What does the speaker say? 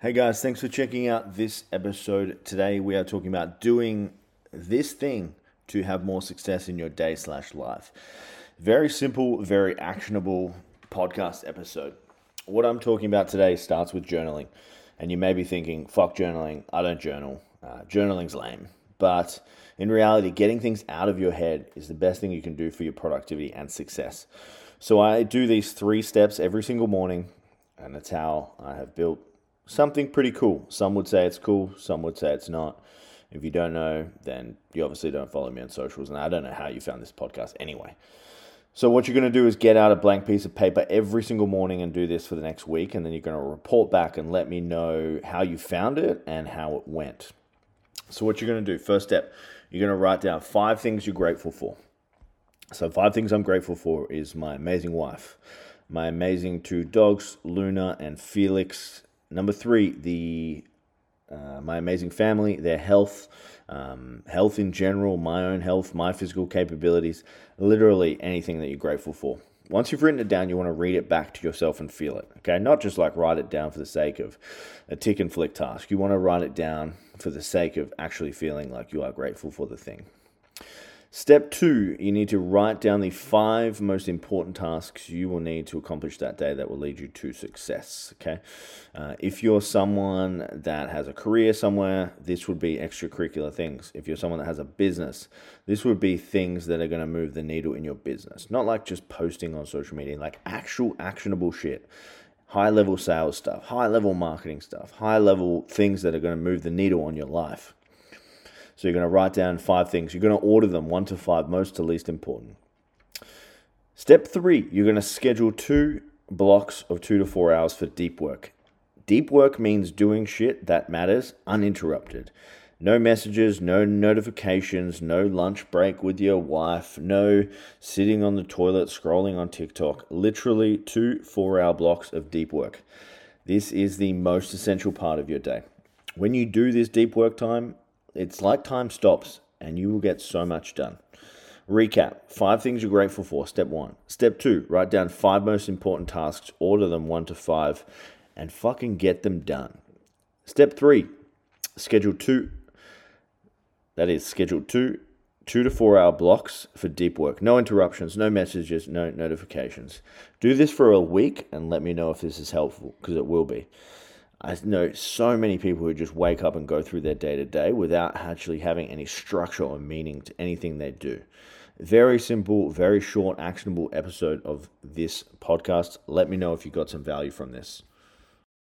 Hey guys, thanks for checking out this episode. Today we are talking about doing this thing to have more success in your day slash life. Very simple, very actionable podcast episode. What I'm talking about today starts with journaling, and you may be thinking, "Fuck journaling! I don't journal. Uh, journaling's lame." But in reality, getting things out of your head is the best thing you can do for your productivity and success. So I do these three steps every single morning, and that's how I have built something pretty cool. Some would say it's cool, some would say it's not. If you don't know, then you obviously don't follow me on socials, and I don't know how you found this podcast anyway. So, what you're going to do is get out a blank piece of paper every single morning and do this for the next week, and then you're going to report back and let me know how you found it and how it went. So, what you're going to do, first step, you're going to write down five things you're grateful for. So, five things I'm grateful for is my amazing wife, my amazing two dogs, Luna and Felix, Number three, the uh, my amazing family, their health, um, health in general, my own health, my physical capabilities, literally anything that you're grateful for. Once you've written it down, you want to read it back to yourself and feel it. Okay, not just like write it down for the sake of a tick and flick task. You want to write it down for the sake of actually feeling like you are grateful for the thing. Step two, you need to write down the five most important tasks you will need to accomplish that day that will lead you to success. Okay. Uh, if you're someone that has a career somewhere, this would be extracurricular things. If you're someone that has a business, this would be things that are going to move the needle in your business. Not like just posting on social media, like actual actionable shit high level sales stuff, high level marketing stuff, high level things that are going to move the needle on your life. So you're going to write down five things. You're going to order them one to five, most to least important. Step three, you're going to schedule two blocks of two to four hours for deep work. Deep work means doing shit that matters uninterrupted. No messages, no notifications, no lunch break with your wife, no sitting on the toilet scrolling on TikTok. Literally two four hour blocks of deep work. This is the most essential part of your day. When you do this deep work time, it's like time stops and you will get so much done. Recap five things you're grateful for. Step one. Step two, write down five most important tasks, order them one to five, and fucking get them done. Step three, schedule two. That is, schedule two two to four hour blocks for deep work. No interruptions, no messages, no notifications. Do this for a week and let me know if this is helpful because it will be. I know so many people who just wake up and go through their day to day without actually having any structure or meaning to anything they do. Very simple, very short, actionable episode of this podcast. Let me know if you got some value from this.